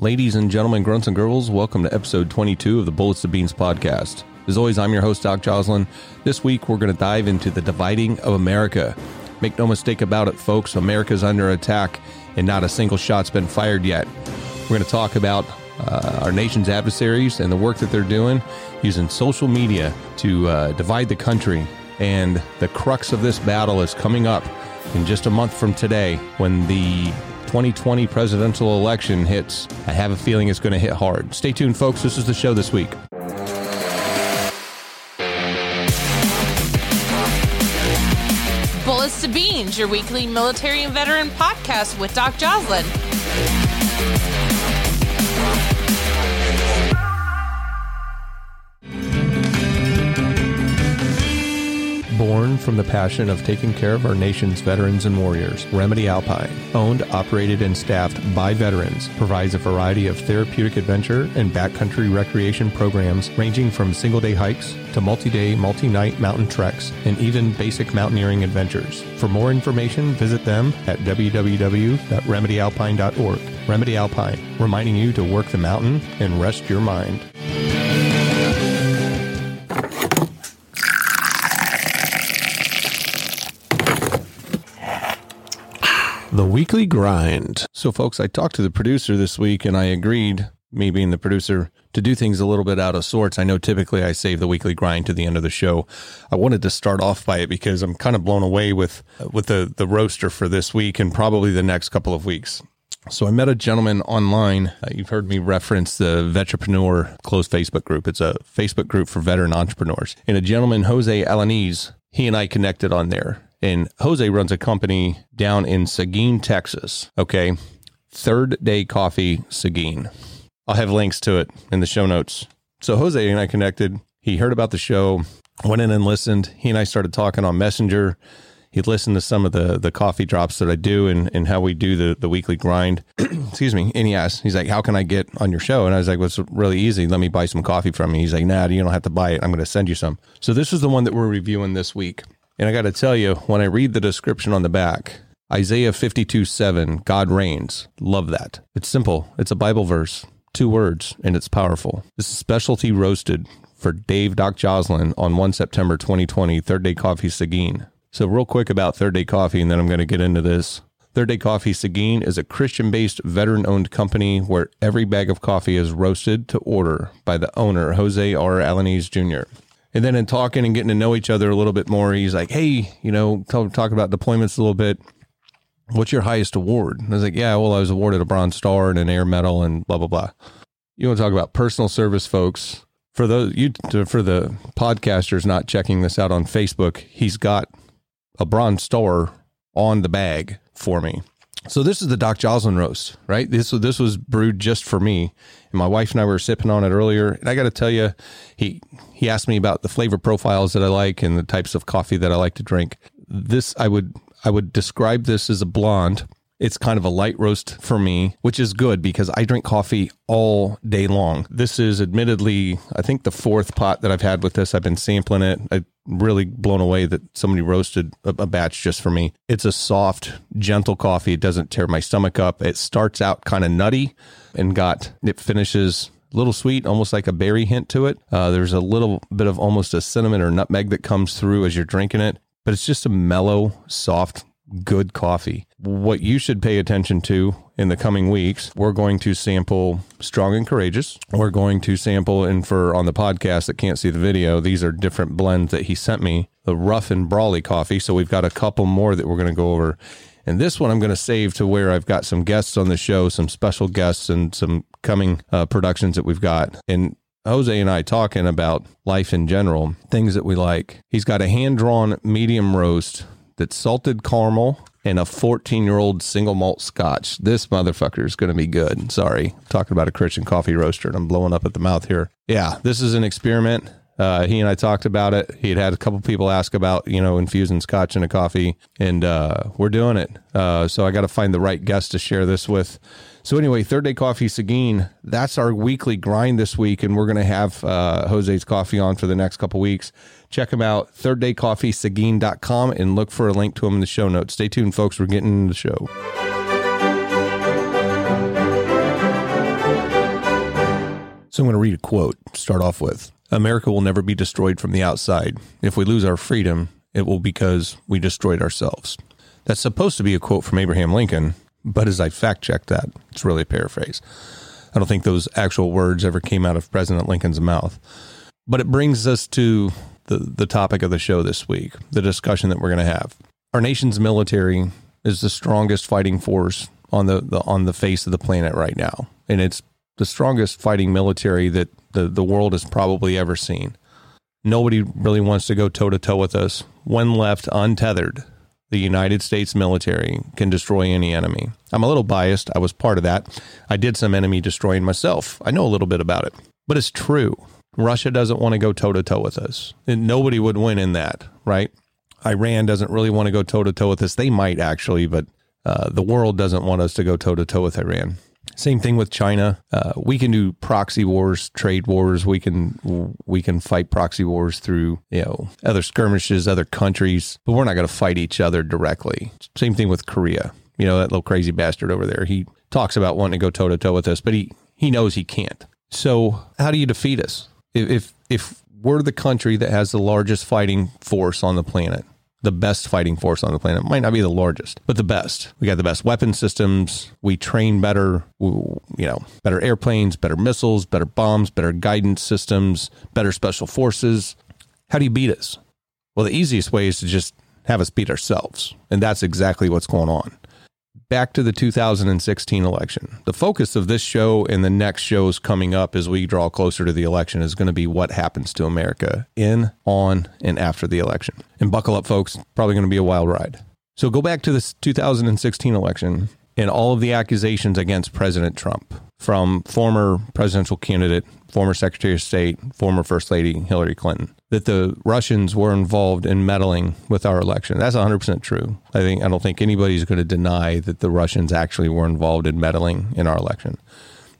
Ladies and gentlemen, grunts and girls, welcome to episode 22 of the Bullets to Beans podcast. As always, I'm your host, Doc Joslin. This week, we're going to dive into the dividing of America. Make no mistake about it, folks, America's under attack and not a single shot's been fired yet. We're going to talk about uh, our nation's adversaries and the work that they're doing using social media to uh, divide the country. And the crux of this battle is coming up in just a month from today when the 2020 presidential election hits. I have a feeling it's going to hit hard. Stay tuned, folks. This is the show this week. Bullets to Beans, your weekly military and veteran podcast with Doc Joslin. Born from the passion of taking care of our nation's veterans and warriors, Remedy Alpine, owned, operated, and staffed by veterans, provides a variety of therapeutic adventure and backcountry recreation programs ranging from single day hikes to multi day, multi night mountain treks and even basic mountaineering adventures. For more information, visit them at www.remedyalpine.org. Remedy Alpine, reminding you to work the mountain and rest your mind. The weekly grind. So, folks, I talked to the producer this week and I agreed, me being the producer, to do things a little bit out of sorts. I know typically I save the weekly grind to the end of the show. I wanted to start off by it because I'm kind of blown away with with the the roaster for this week and probably the next couple of weeks. So I met a gentleman online. Uh, you've heard me reference the Vetrepreneur closed Facebook group. It's a Facebook group for veteran entrepreneurs. And a gentleman, Jose Alaniz, he and I connected on there. And Jose runs a company down in Seguin, Texas. Okay. Third Day Coffee Seguin. I'll have links to it in the show notes. So Jose and I connected. He heard about the show, went in and listened. He and I started talking on Messenger. He listened to some of the the coffee drops that I do and, and how we do the, the weekly grind. Excuse me. And he asked, he's like, How can I get on your show? And I was like, Well, it's really easy. Let me buy some coffee from you. He's like, Nah, you don't have to buy it. I'm going to send you some. So this is the one that we're reviewing this week. And I got to tell you, when I read the description on the back, Isaiah 52 7, God reigns. Love that. It's simple, it's a Bible verse, two words, and it's powerful. This is specialty roasted for Dave Doc Joslin on 1 September 2020, Third Day Coffee Seguin. So, real quick about Third Day Coffee, and then I'm going to get into this. Third Day Coffee Seguin is a Christian based, veteran owned company where every bag of coffee is roasted to order by the owner, Jose R. Alaniz Jr. And then in talking and getting to know each other a little bit more, he's like, "Hey, you know, talk, talk about deployments a little bit. What's your highest award?" And I was like, "Yeah, well, I was awarded a Bronze Star and an Air Medal and blah blah blah." You want to talk about personal service, folks? For those you for the podcasters not checking this out on Facebook, he's got a Bronze Star on the bag for me. So this is the Doc Joslin roast, right? This this was brewed just for me, and my wife and I were sipping on it earlier. And I got to tell you, he he asked me about the flavor profiles that I like and the types of coffee that I like to drink. This I would I would describe this as a blonde. It's kind of a light roast for me, which is good because I drink coffee all day long. This is admittedly, I think, the fourth pot that I've had with this. I've been sampling it. I really blown away that somebody roasted a, batch just for me. It's a soft, gentle coffee. It doesn't tear my stomach up. It starts out kind of nutty and got, it finishes a little sweet, almost like a berry hint to it. Uh, there's a little bit of almost a cinnamon or nutmeg that comes through as you're drinking it, but it's just a mellow, soft, good coffee. What you should pay attention to in the coming weeks, we're going to sample Strong and Courageous. We're going to sample, and for on the podcast that can't see the video, these are different blends that he sent me the Rough and Brawley coffee. So we've got a couple more that we're going to go over. And this one I'm going to save to where I've got some guests on the show, some special guests, and some coming uh, productions that we've got. And Jose and I talking about life in general, things that we like. He's got a hand drawn medium roast that's salted caramel and a 14 year old single malt scotch. This motherfucker is going to be good. Sorry, talking about a Christian coffee roaster and I'm blowing up at the mouth here. Yeah, this is an experiment. Uh, he and I talked about it. He had had a couple people ask about, you know, infusing scotch in a coffee, and uh, we're doing it. Uh, so I got to find the right guest to share this with. So anyway, Third Day Coffee Seguin, that's our weekly grind this week, and we're going to have uh, Jose's coffee on for the next couple weeks. Check him out, thirddaycoffeeseguin.com, and look for a link to him in the show notes. Stay tuned, folks. We're getting into the show. So I'm going to read a quote to start off with. America will never be destroyed from the outside. If we lose our freedom, it will because we destroyed ourselves. That's supposed to be a quote from Abraham Lincoln, but as I fact checked that, it's really a paraphrase. I don't think those actual words ever came out of President Lincoln's mouth. But it brings us to the, the topic of the show this week, the discussion that we're going to have. Our nation's military is the strongest fighting force on the, the on the face of the planet right now. And it's the strongest fighting military that the, the world has probably ever seen. Nobody really wants to go toe to toe with us. When left untethered, the United States military can destroy any enemy. I'm a little biased. I was part of that. I did some enemy destroying myself. I know a little bit about it, but it's true. Russia doesn't want to go toe to toe with us. And nobody would win in that, right? Iran doesn't really want to go toe to toe with us. They might actually, but uh, the world doesn't want us to go toe to toe with Iran. Same thing with China. Uh, we can do proxy wars, trade wars. We can we can fight proxy wars through you know other skirmishes, other countries, but we're not going to fight each other directly. Same thing with Korea. You know that little crazy bastard over there. He talks about wanting to go toe to toe with us, but he he knows he can't. So how do you defeat us? If if, we're the country that has the largest fighting force on the planet, the best fighting force on the planet. Might not be the largest, but the best. We got the best weapon systems. We train better, you know, better airplanes, better missiles, better bombs, better guidance systems, better special forces. How do you beat us? Well, the easiest way is to just have us beat ourselves. And that's exactly what's going on back to the 2016 election. The focus of this show and the next shows coming up as we draw closer to the election is going to be what happens to America in, on, and after the election. And buckle up, folks, probably going to be a wild ride. So go back to this 2016 election and all of the accusations against President Trump from former presidential candidate, former Secretary of State, former First Lady Hillary Clinton that the Russians were involved in meddling with our election. That's 100% true. I think I don't think anybody's going to deny that the Russians actually were involved in meddling in our election.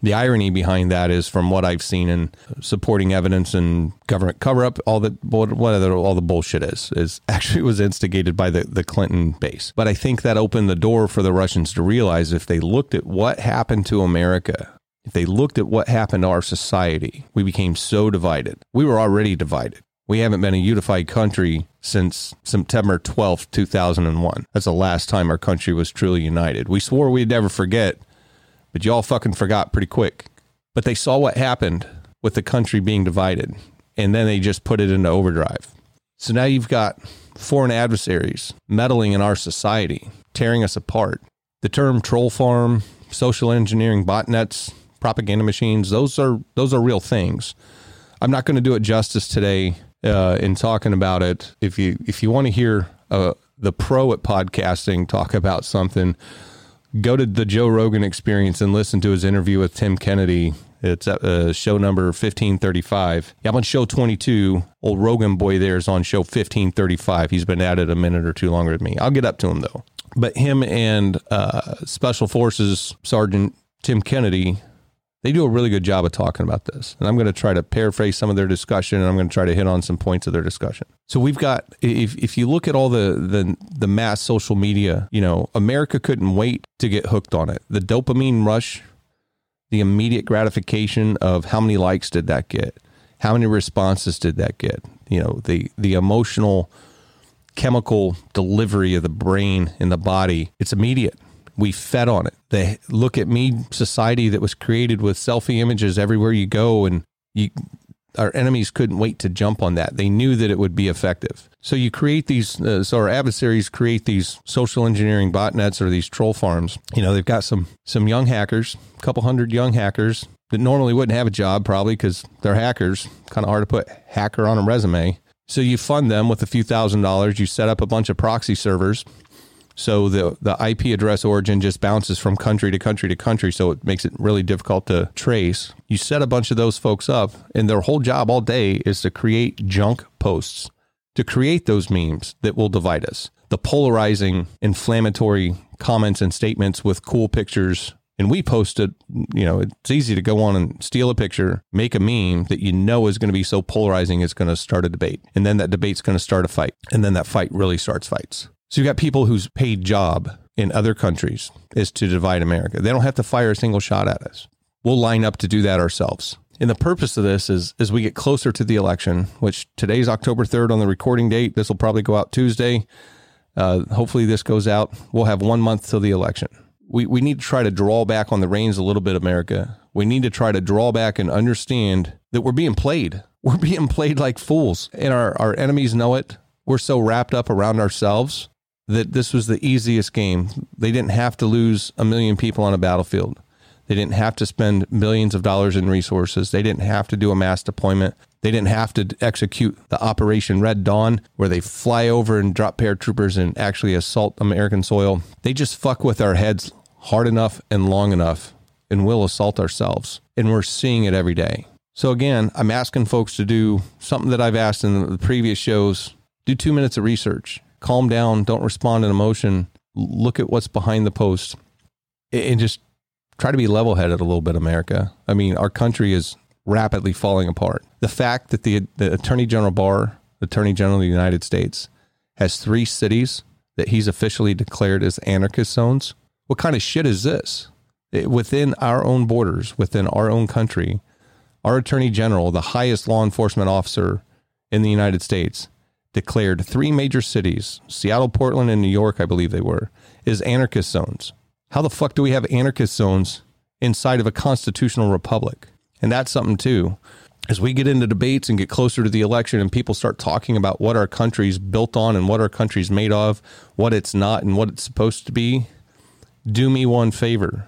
The irony behind that is, from what I've seen in supporting evidence and government cover up, all the whatever all the bullshit is is actually was instigated by the the Clinton base. But I think that opened the door for the Russians to realize if they looked at what happened to America, if they looked at what happened to our society, we became so divided. We were already divided. We haven't been a unified country since September 12th, 2001. That's the last time our country was truly united. We swore we'd never forget, but y'all fucking forgot pretty quick. But they saw what happened with the country being divided, and then they just put it into overdrive. So now you've got foreign adversaries meddling in our society, tearing us apart. The term troll farm, social engineering botnets, propaganda machines, those are those are real things. I'm not going to do it justice today uh, in talking about it. If you if you want to hear uh, the pro at podcasting talk about something, go to the Joe Rogan Experience and listen to his interview with Tim Kennedy. It's uh, show number 1535. Yeah, I'm on show 22. Old Rogan boy there is on show 1535. He's been at it a minute or two longer than me. I'll get up to him though. But him and uh, Special Forces Sergeant Tim Kennedy they do a really good job of talking about this. And I'm going to try to paraphrase some of their discussion and I'm going to try to hit on some points of their discussion. So we've got if if you look at all the the the mass social media, you know, America couldn't wait to get hooked on it. The dopamine rush, the immediate gratification of how many likes did that get? How many responses did that get? You know, the the emotional chemical delivery of the brain in the body, it's immediate we fed on it. The look at me society that was created with selfie images everywhere you go, and you, our enemies couldn't wait to jump on that. They knew that it would be effective. So you create these, uh, so our adversaries create these social engineering botnets or these troll farms. You know, they've got some some young hackers, a couple hundred young hackers that normally wouldn't have a job probably because they're hackers. Kind of hard to put hacker on a resume. So you fund them with a few thousand dollars. You set up a bunch of proxy servers so the the IP address origin just bounces from country to country to country, so it makes it really difficult to trace. You set a bunch of those folks up, and their whole job all day is to create junk posts, to create those memes that will divide us. The polarizing, inflammatory comments and statements with cool pictures. And we posted, you know, it's easy to go on and steal a picture, make a meme that you know is going to be so polarizing it's going to start a debate. And then that debate's going to start a fight. And then that fight really starts fights. So you've got people whose paid job in other countries is to divide America. They don't have to fire a single shot at us. We'll line up to do that ourselves. And the purpose of this is as we get closer to the election, which today's October 3rd on the recording date. This will probably go out Tuesday. Uh, hopefully, this goes out. We'll have one month till the election. We, we need to try to draw back on the reins a little bit, America. We need to try to draw back and understand that we're being played. We're being played like fools, and our, our enemies know it. We're so wrapped up around ourselves that this was the easiest game. They didn't have to lose a million people on a battlefield. They didn't have to spend millions of dollars in resources. They didn't have to do a mass deployment. They didn't have to execute the Operation Red Dawn, where they fly over and drop paratroopers and actually assault American soil. They just fuck with our heads hard enough and long enough, and we'll assault ourselves. And we're seeing it every day. So, again, I'm asking folks to do something that I've asked in the previous shows do two minutes of research, calm down, don't respond in emotion, look at what's behind the post, and just try to be level headed a little bit, America. I mean, our country is rapidly falling apart. The fact that the, the Attorney General Barr, the Attorney General of the United States, has three cities that he's officially declared as anarchist zones. What kind of shit is this? Within our own borders, within our own country, our attorney general, the highest law enforcement officer in the United States, declared three major cities, Seattle, Portland, and New York, I believe they were, is anarchist zones. How the fuck do we have anarchist zones inside of a constitutional republic? And that's something too. As we get into debates and get closer to the election and people start talking about what our country's built on and what our country's made of, what it's not and what it's supposed to be, do me one favor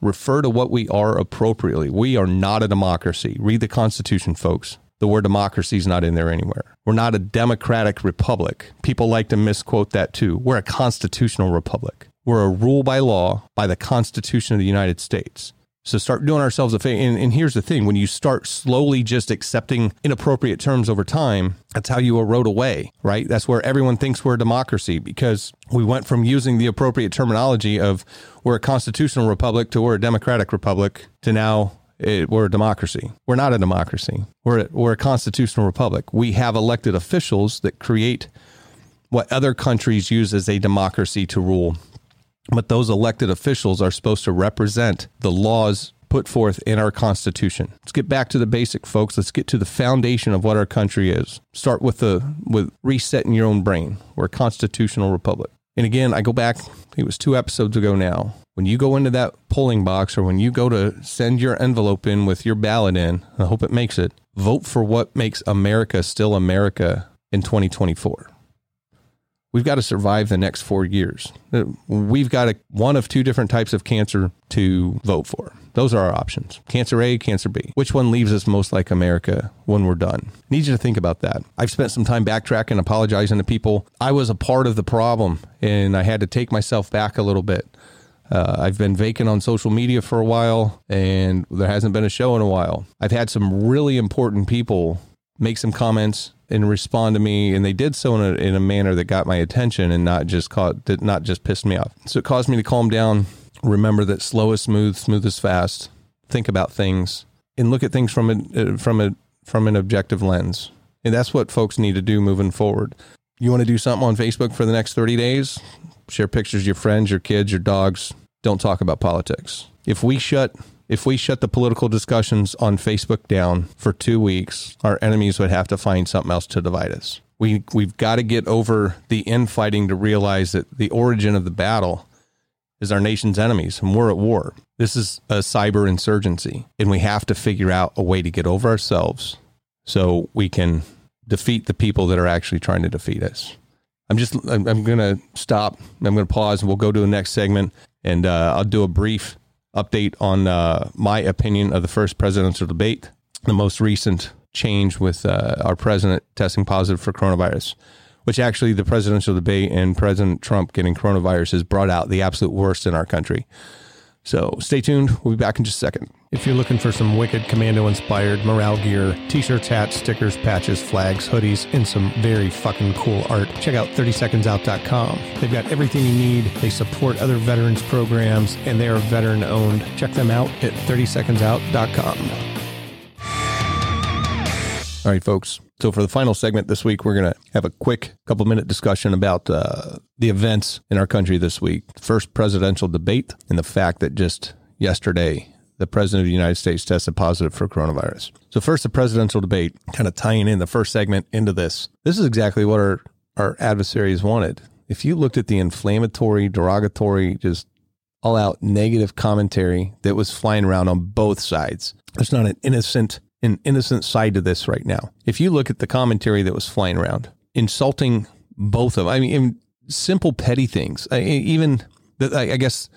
refer to what we are appropriately. We are not a democracy. Read the Constitution, folks. The word democracy is not in there anywhere. We're not a democratic republic. People like to misquote that too. We're a constitutional republic. We're a rule by law by the Constitution of the United States. So start doing ourselves a favor. And, and, here's the thing when you start slowly just accepting inappropriate terms over time, that's how you erode away, right? That's where everyone thinks we're a democracy because we went from using the appropriate terminology of we're a constitutional republic to we're a democratic republic to now it, we're a democracy. We're not a democracy. We're a, we're a constitutional republic. We have elected officials that create what other countries use as a democracy to rule but those elected officials are supposed to represent the laws put forth in our Constitution. Let's get back to the basic, folks. Let's get to the foundation of what our country is. Start with the with resetting your own brain. We're a constitutional republic. And again, I go back, it was two episodes ago now. When you go into that polling box or when you go to send your envelope in with your ballot in, I hope it makes it, vote for what makes America still America in 2024 we've got to survive the next four years. Uh, we've got a, one of two different types of cancer to vote for. Those are our options cancer A, cancer B. Which one leaves us most like America when we're done? Need you to think about that. I've spent some time backtracking, apologizing to people. I was a part of the problem and I had to take myself back a little bit. Uh, I've been vacant on social media for a while and there hasn't been a show in a while. I've had some really important people make some comments and respond to me, and they did so in a, in a manner that got my attention and not just caught, not just pissed me off. So it caused me to calm down, remember that slow is smooth, smooth is fast. Think about things and look at things from a uh, from a from an objective lens, and that's what folks need to do moving forward. You want to do something on Facebook for the next thirty days? Share pictures of your friends, your kids, your dogs. Don't talk about politics. If we shut if we shut the political discussions on Facebook down for two weeks, our enemies would have to find something else to divide us. We, we've got to get over the infighting to realize that the origin of the battle is our nation's enemies and we're at war. This is a cyber insurgency, and we have to figure out a way to get over ourselves so we can defeat the people that are actually trying to defeat us. I'm just, I'm, I'm going to stop. I'm going to pause and we'll go to the next segment and uh, I'll do a brief update on uh, my opinion of the first presidential debate, the most recent change with uh, our president testing positive for coronavirus, which actually the presidential debate and President Trump getting coronavirus has brought out the absolute worst in our country. So stay tuned. We'll be back in just a second. If you're looking for some wicked commando inspired morale gear, t shirts, hats, stickers, patches, flags, hoodies, and some very fucking cool art, check out 30secondsout.com. They've got everything you need. They support other veterans programs and they are veteran owned. Check them out at 30secondsout.com. All right, folks. So, for the final segment this week, we're going to have a quick couple minute discussion about uh, the events in our country this week. First presidential debate, and the fact that just yesterday the president of the United States tested positive for coronavirus. So, first, the presidential debate, kind of tying in the first segment into this. This is exactly what our, our adversaries wanted. If you looked at the inflammatory, derogatory, just all out negative commentary that was flying around on both sides, there's not an innocent, an innocent side to this right now. If you look at the commentary that was flying around, insulting both of, I mean, simple petty things, I, even I guess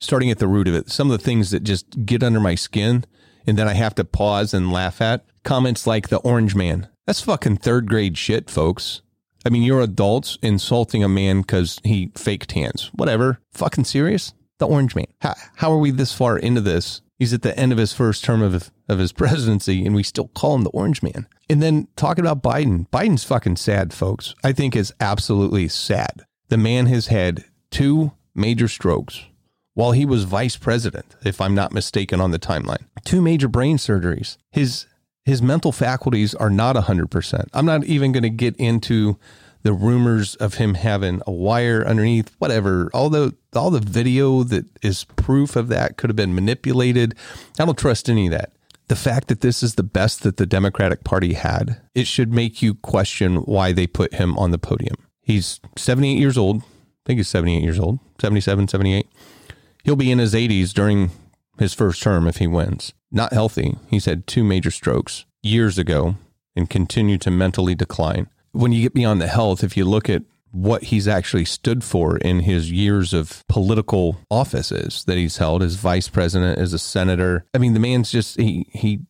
starting at the root of it, some of the things that just get under my skin and then I have to pause and laugh at comments like the orange man. That's fucking third grade shit, folks. I mean, you're adults insulting a man because he faked hands. Whatever. Fucking serious? The orange man. How, how are we this far into this? He's at the end of his first term of, of his presidency and we still call him the orange man. And then talking about Biden. Biden's fucking sad, folks. I think is absolutely sad. The man has had two major strokes while he was vice president, if I'm not mistaken on the timeline. Two major brain surgeries. His his mental faculties are not 100%. I'm not even going to get into the rumors of him having a wire underneath, whatever. All the all the video that is proof of that could have been manipulated. I don't trust any of that. The fact that this is the best that the Democratic Party had, it should make you question why they put him on the podium. He's 78 years old. I think he's 78 years old, 77, 78 he'll be in his 80s during his first term if he wins. Not healthy. He's had two major strokes years ago and continued to mentally decline. When you get beyond the health, if you look at what he's actually stood for in his years of political offices that he's held as vice president, as a senator. I mean, the man's just, he, he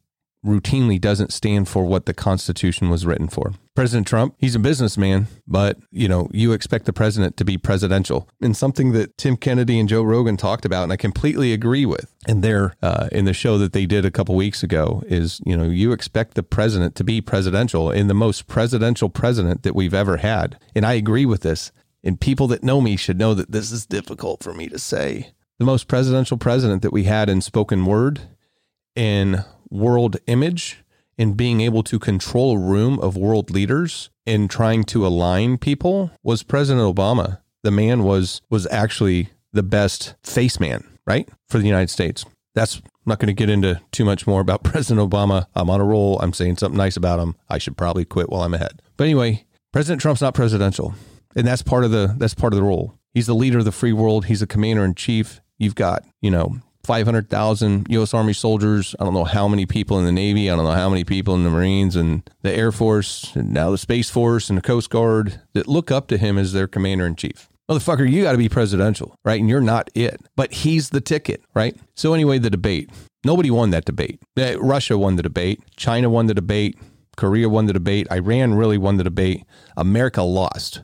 routinely doesn't stand for what the Constitution was written for. President Trump, he's a businessman, but you know, you expect the president to be presidential. And something that Tim Kennedy and Joe Rogan talked about, and I completely agree with, in their uh, in the show that they did a couple weeks ago, is you know, you expect the president to be presidential in the most presidential president that we've ever had. And I agree with this. And people that know me should know that this is difficult for me to say. The most presidential president that we had in spoken word in world image and being able to control a room of world leaders and trying to align people was President Obama. The man was was actually the best face man, right? For the United States. That's I'm not going to get into too much more about President Obama. I'm on a roll. I'm saying something nice about him. I should probably quit while I'm ahead. But anyway, President Trump's not presidential. And that's part of the that's part of the role. He's the leader of the free world. He's a commander in chief. You've got, you know, 500,000 U.S. Army soldiers. I don't know how many people in the Navy. I don't know how many people in the Marines and the Air Force and now the Space Force and the Coast Guard that look up to him as their commander in chief. Motherfucker, you got to be presidential, right? And you're not it, but he's the ticket, right? So, anyway, the debate. Nobody won that debate. Russia won the debate. China won the debate. Korea won the debate. Iran really won the debate. America lost.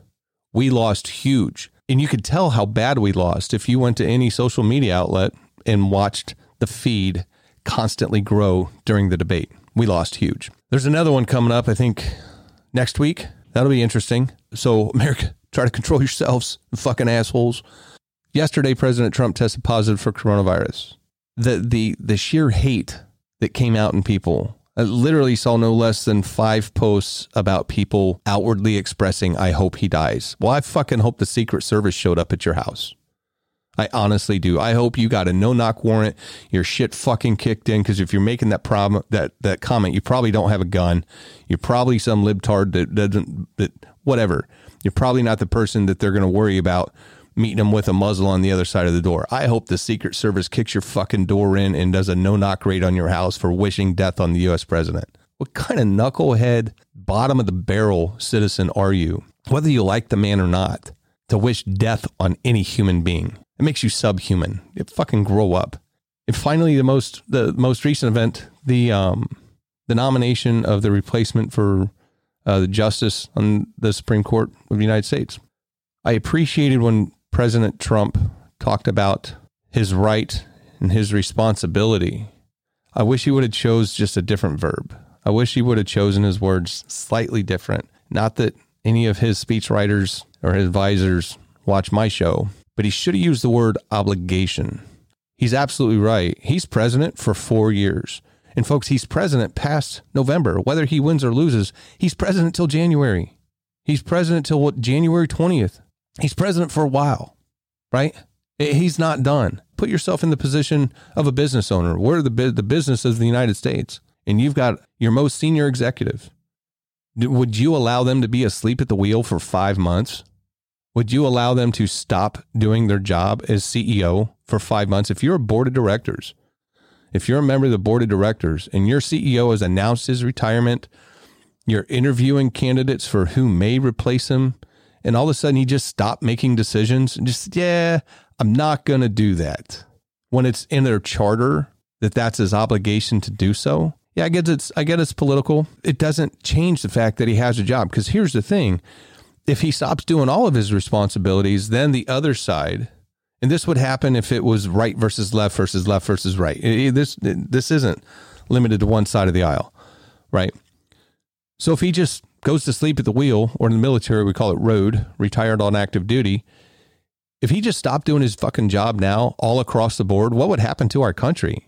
We lost huge. And you could tell how bad we lost if you went to any social media outlet and watched the feed constantly grow during the debate. We lost huge. There's another one coming up, I think, next week. That'll be interesting. So, America, try to control yourselves, fucking assholes. Yesterday, President Trump tested positive for coronavirus. The the the sheer hate that came out in people. I literally saw no less than five posts about people outwardly expressing, "I hope he dies." Well, I fucking hope the Secret Service showed up at your house. I honestly do. I hope you got a no knock warrant. Your shit fucking kicked in because if you're making that problem that that comment, you probably don't have a gun. You're probably some libtard that doesn't that whatever. You're probably not the person that they're going to worry about meeting them with a muzzle on the other side of the door. I hope the Secret Service kicks your fucking door in and does a no knock raid on your house for wishing death on the U.S. president. What kind of knucklehead, bottom of the barrel citizen are you? Whether you like the man or not, to wish death on any human being. It makes you subhuman. It fucking grow up. And finally, the most the most recent event, the um, the nomination of the replacement for uh, the justice on the Supreme Court of the United States. I appreciated when President Trump talked about his right and his responsibility. I wish he would have chose just a different verb. I wish he would have chosen his words slightly different. Not that any of his speechwriters or his advisors watch my show, but he should have used the word obligation. He's absolutely right. He's president for four years. And folks, he's president past November. Whether he wins or loses, he's president till January. He's president till what, January 20th. He's president for a while, right? He's not done. Put yourself in the position of a business owner. We're the, the business of the United States, and you've got your most senior executive. Would you allow them to be asleep at the wheel for five months? Would you allow them to stop doing their job as CEO for five months? If you're a board of directors, if you're a member of the board of directors and your CEO has announced his retirement, you're interviewing candidates for who may replace him, and all of a sudden he just stopped making decisions and just, yeah, I'm not going to do that. When it's in their charter that that's his obligation to do so. Yeah, I get it's I get it's political. It doesn't change the fact that he has a job because here's the thing. If he stops doing all of his responsibilities, then the other side and this would happen if it was right versus left versus left versus right. This this isn't limited to one side of the aisle, right? So if he just goes to sleep at the wheel, or in the military we call it road, retired on active duty, if he just stopped doing his fucking job now all across the board, what would happen to our country?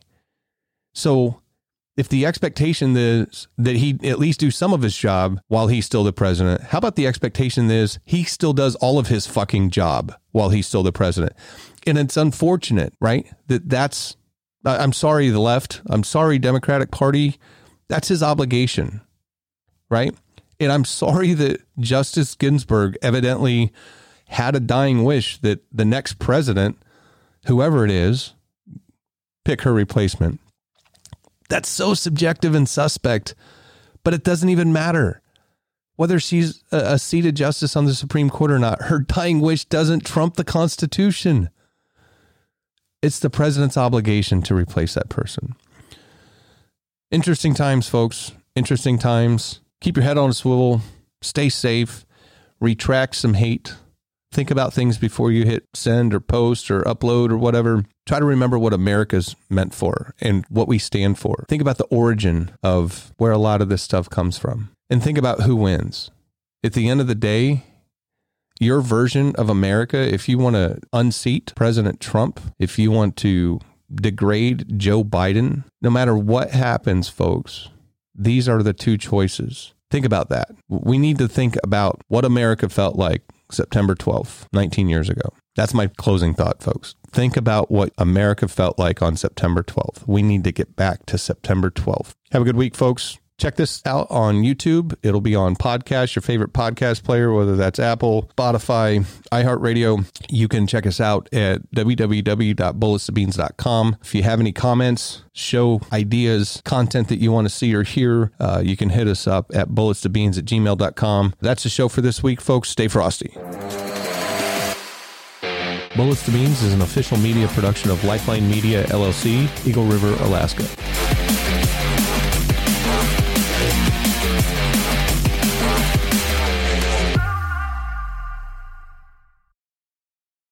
So if the expectation is that he at least do some of his job while he's still the president, how about the expectation is he still does all of his fucking job while he's still the president? And it's unfortunate, right? That that's I'm sorry the left, I'm sorry Democratic Party, that's his obligation. Right? And I'm sorry that Justice Ginsburg evidently had a dying wish that the next president, whoever it is, pick her replacement that's so subjective and suspect, but it doesn't even matter. Whether she's a seated justice on the Supreme Court or not, her dying wish doesn't trump the Constitution. It's the president's obligation to replace that person. Interesting times, folks. Interesting times. Keep your head on a swivel. Stay safe. Retract some hate. Think about things before you hit send or post or upload or whatever. Try to remember what America's meant for and what we stand for. Think about the origin of where a lot of this stuff comes from and think about who wins. At the end of the day, your version of America, if you want to unseat President Trump, if you want to degrade Joe Biden, no matter what happens, folks, these are the two choices. Think about that. We need to think about what America felt like September 12th, 19 years ago. That's my closing thought, folks. Think about what America felt like on September 12th. We need to get back to September 12th. Have a good week, folks. Check this out on YouTube. It'll be on podcast, your favorite podcast player, whether that's Apple, Spotify, iHeartRadio. You can check us out at www.bulletsbeans.com. If you have any comments, show ideas, content that you want to see or hear, uh, you can hit us up at bulletsbeans at gmail.com. That's the show for this week, folks. Stay frosty. Bullets to Beans is an official media production of Lifeline Media, LLC, Eagle River, Alaska.